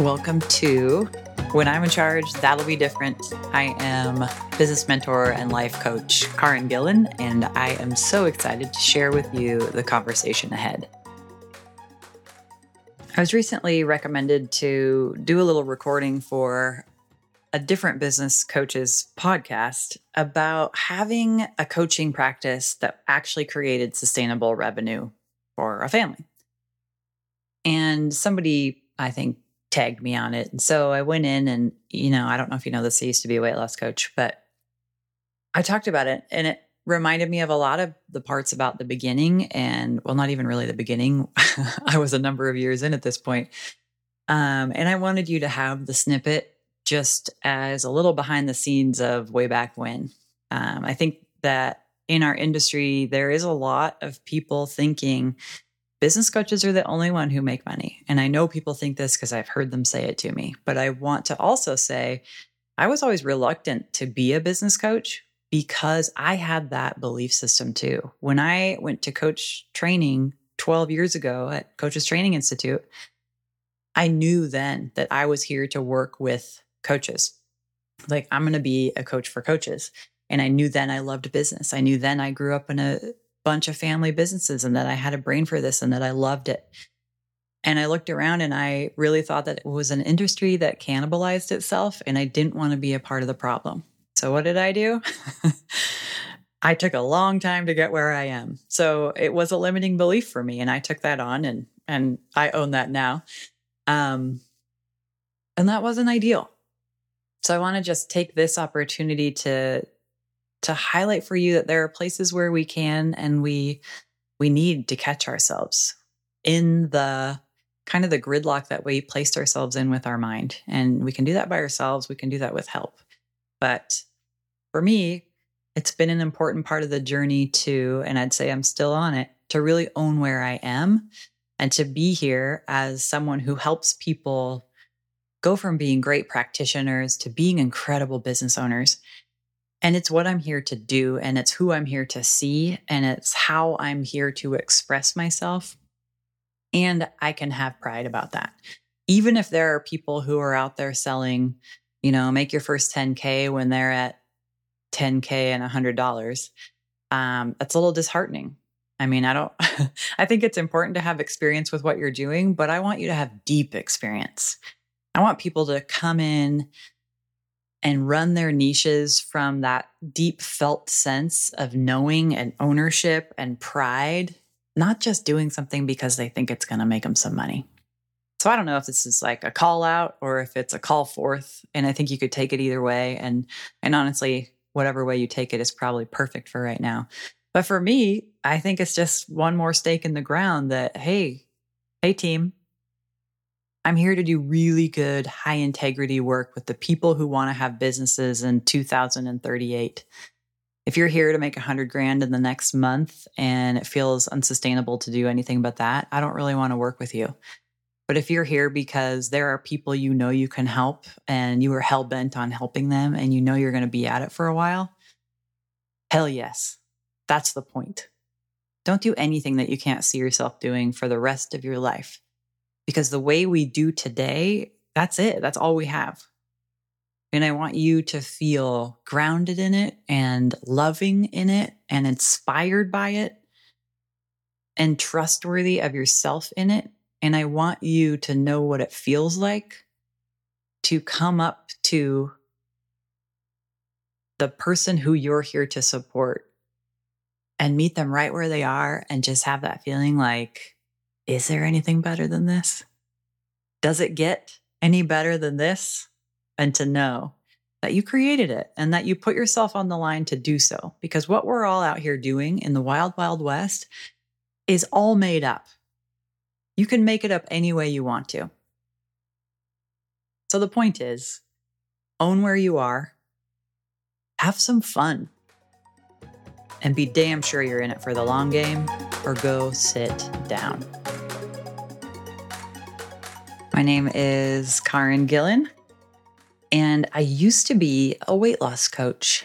Welcome to When I'm in Charge, That'll Be Different. I am business mentor and life coach Caryn Gillen, and I am so excited to share with you the conversation ahead. I was recently recommended to do a little recording for a different business coaches podcast about having a coaching practice that actually created sustainable revenue for a family. And somebody, I think, tagged me on it. And so I went in and, you know, I don't know if you know this, I used to be a weight loss coach, but I talked about it and it reminded me of a lot of the parts about the beginning and well, not even really the beginning. I was a number of years in at this point. Um, and I wanted you to have the snippet just as a little behind the scenes of way back when. Um, I think that in our industry, there is a lot of people thinking business coaches are the only one who make money. And I know people think this because I've heard them say it to me, but I want to also say I was always reluctant to be a business coach because I had that belief system too. When I went to coach training 12 years ago at Coaches Training Institute, I knew then that I was here to work with coaches. Like, I'm going to be a coach for coaches. And I knew then I loved business. I knew then I grew up in a bunch of family businesses and that I had a brain for this and that I loved it. And I looked around and I really thought that it was an industry that cannibalized itself and I didn't want to be a part of the problem. So what did I do? I took a long time to get where I am. So it was a limiting belief for me and I took that on and and I own that now. Um and that wasn't ideal. So I want to just take this opportunity to to highlight for you that there are places where we can and we we need to catch ourselves in the kind of the gridlock that we placed ourselves in with our mind. And we can do that by ourselves, we can do that with help. But for me, it's been an important part of the journey to, and I'd say I'm still on it, to really own where I am and to be here as someone who helps people go from being great practitioners to being incredible business owners and it's what I'm here to do, and it's who I'm here to see, and it's how I'm here to express myself. And I can have pride about that. Even if there are people who are out there selling, you know, make your first 10K when they're at 10K and $100, um, that's a little disheartening. I mean, I don't, I think it's important to have experience with what you're doing, but I want you to have deep experience. I want people to come in and run their niches from that deep felt sense of knowing and ownership and pride, not just doing something because they think it's going to make them some money. So I don't know if this is like a call out or if it's a call forth. And I think you could take it either way. And and honestly, whatever way you take it is probably perfect for right now. But for me, I think it's just one more stake in the ground that, hey, hey team, I'm here to do really good, high integrity work with the people who want to have businesses in 2038. If you're here to make a hundred grand in the next month and it feels unsustainable to do anything but that, I don't really want to work with you. But if you're here because there are people you know you can help and you are hell bent on helping them and you know you're going to be at it for a while, hell yes. That's the point. Don't do anything that you can't see yourself doing for the rest of your life because the way we do today, that's it. That's all we have. And I want you to feel grounded in it and loving in it and inspired by it and trustworthy of yourself in it. And I want you to know what it feels like to come up to the person who you're here to support and meet them right where they are and just have that feeling like, is there anything better than this? Does it get any better than this? And to know that you created it and that you put yourself on the line to do so. Because what we're all out here doing in the wild, wild west is all made up. You can make it up any way you want to. So the point is own where you are, have some fun, and be damn sure you're in it for the long game or go sit down. My name is Caryn Gillen, and I used to be a weight loss coach.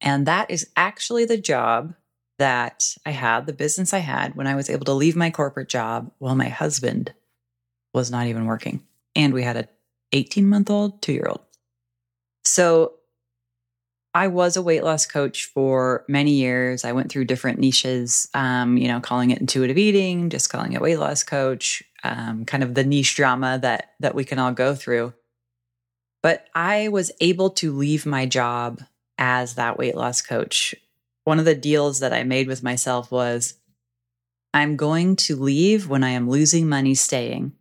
And that is actually the job that I had, the business I had when I was able to leave my corporate job while my husband was not even working. And we had a 18 month old, two year old. So I was a weight loss coach for many years. I went through different niches, um, you know, calling it intuitive eating, just calling it weight loss coach, um, kind of the niche drama that that we can all go through. But I was able to leave my job as that weight loss coach. One of the deals that I made with myself was I'm going to leave when I am losing money staying.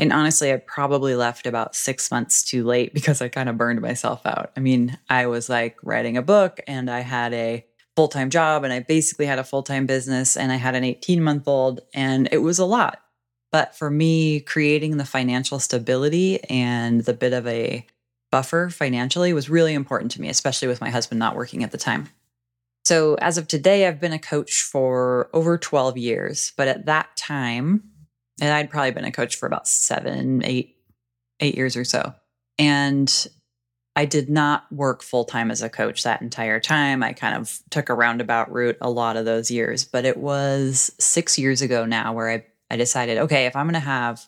And honestly, I probably left about six months too late because I kind of burned myself out. I mean, I was like writing a book and I had a full time job and I basically had a full time business and I had an 18 month old and it was a lot. But for me, creating the financial stability and the bit of a buffer financially was really important to me, especially with my husband not working at the time. So, as of today, I've been a coach for over 12 years. But at that time, and I'd probably been a coach for about seven, eight, eight years or so. And I did not work full time as a coach that entire time. I kind of took a roundabout route a lot of those years, but it was six years ago now where I, I decided, okay, if I'm going to have,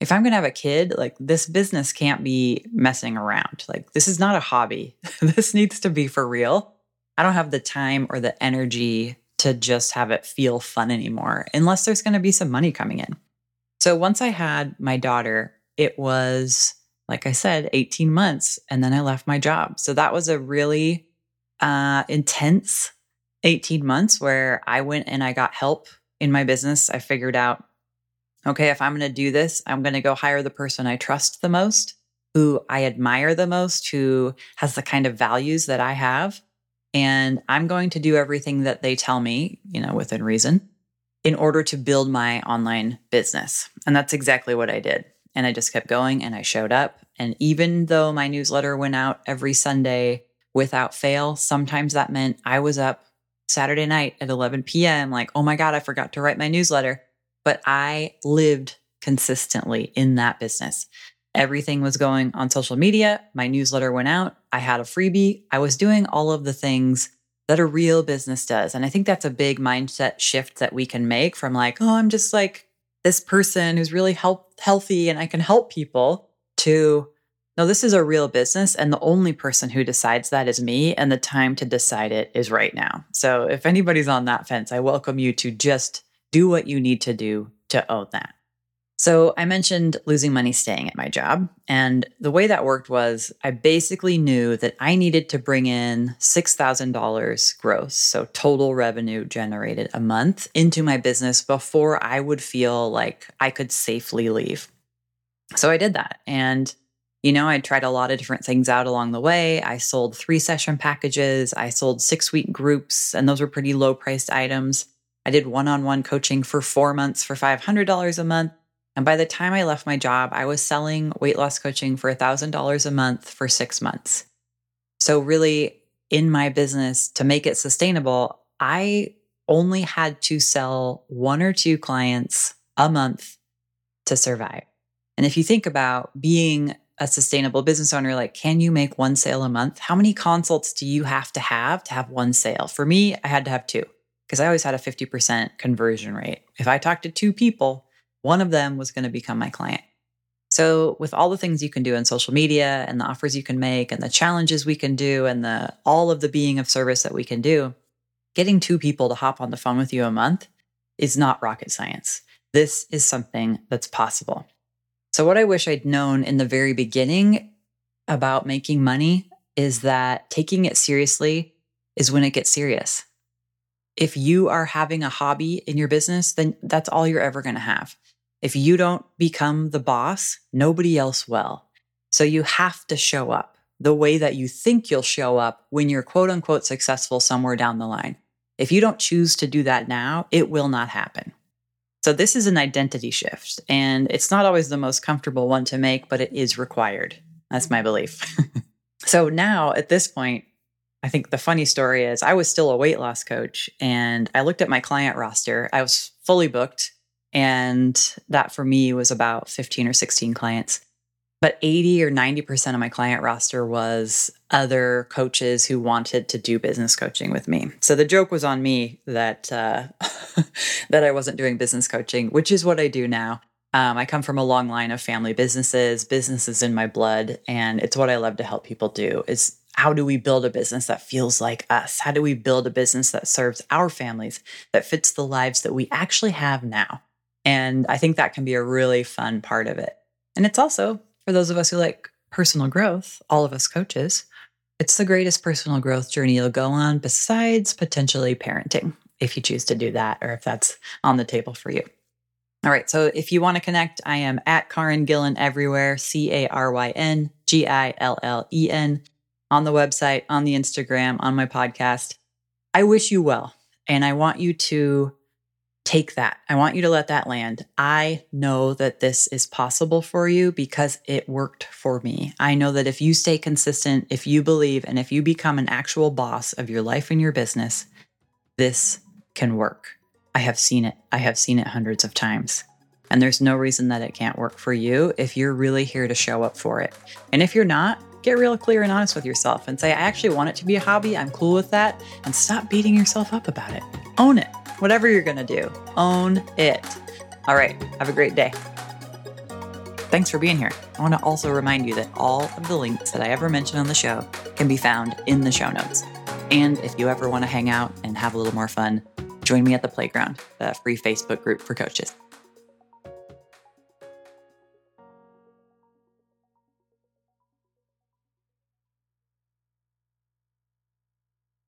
if I'm going to have a kid, like this business can't be messing around. Like this is not a hobby. this needs to be for real. I don't have the time or the energy to just have it feel fun anymore, unless there's going to be some money coming in. So once I had my daughter, it was, like I said, 18 months. And then I left my job. So that was a really uh, intense 18 months where I went and I got help in my business. I figured out, okay, if I'm going to do this, I'm going to go hire the person I trust the most, who I admire the most, who has the kind of values that I have. And I'm going to do everything that they tell me, you know, within reason in order to build my online business. And that's exactly what I did. And I just kept going and I showed up. And even though my newsletter went out every Sunday without fail, sometimes that meant I was up Saturday night at 11 p.m., like, oh my God, I forgot to write my newsletter. But I lived consistently in that business. Everything was going on social media. My newsletter went out. I had a freebie. I was doing all of the things that a real business does. And I think that's a big mindset shift that we can make from like, oh, I'm just like this person who's really help, healthy and I can help people to no, this is a real business. And the only person who decides that is me. And the time to decide it is right now. So if anybody's on that fence, I welcome you to just do what you need to do to own that. So I mentioned losing money staying at my job. And the way that worked was I basically knew that I needed to bring in $6,000 gross, so total revenue generated a month into my business before I would feel like I could safely leave. So I did that. And you know, I tried a lot of different things out along the way. I sold three session packages. I sold six week groups, and those were pretty low priced items. I did one on one coaching for four months for $500 a month. And by the time I left my job, I was selling weight loss coaching for $1,000 a month for six months. So, really, in my business, to make it sustainable, I only had to sell one or two clients a month to survive. And if you think about being a sustainable business owner, like, can you make one sale a month? How many consults do you have to have to have one sale? For me, I had to have two because I always had a 50% conversion rate. If I talked to two people, one of them was going to become my client. So, with all the things you can do in social media and the offers you can make and the challenges we can do and the all of the being of service that we can do, getting two people to hop on the phone with you a month is not rocket science. This is something that's possible. So, what I wish I'd known in the very beginning about making money is that taking it seriously is when it gets serious. If you are having a hobby in your business, then that's all you're ever going to have. If you don't become the boss, nobody else will. So you have to show up the way that you think you'll show up when you're quote unquote successful somewhere down the line. If you don't choose to do that now, it will not happen. So this is an identity shift and it's not always the most comfortable one to make, but it is required. That's my belief. so now at this point, I think the funny story is I was still a weight loss coach and I looked at my client roster. I was fully booked and that for me was about 15 or 16 clients. But 80 or 90% of my client roster was other coaches who wanted to do business coaching with me. So the joke was on me that uh, that I wasn't doing business coaching, which is what I do now. Um, I come from a long line of family businesses, businesses in my blood, and it's what I love to help people do is how do we build a business that feels like us? How do we build a business that serves our families, that fits the lives that we actually have now? And I think that can be a really fun part of it. And it's also for those of us who like personal growth, all of us coaches, it's the greatest personal growth journey you'll go on besides potentially parenting, if you choose to do that or if that's on the table for you. All right. So if you want to connect, I am at Caryn Gillen everywhere, C A R Y N G I L L E N, on the website, on the Instagram, on my podcast. I wish you well. And I want you to take that. I want you to let that land. I know that this is possible for you because it worked for me. I know that if you stay consistent, if you believe, and if you become an actual boss of your life and your business, this can work. I have seen it. I have seen it hundreds of times. And there's no reason that it can't work for you if you're really here to show up for it. And if you're not, get real clear and honest with yourself and say, I actually want it to be a hobby. I'm cool with that. And stop beating yourself up about it. Own it. Whatever you're going to do, own it. All right. Have a great day. Thanks for being here. I want to also remind you that all of the links that I ever mention on the show can be found in the show notes. And if you ever want to hang out and have a little more fun, join me at the playground, the free Facebook group for coaches.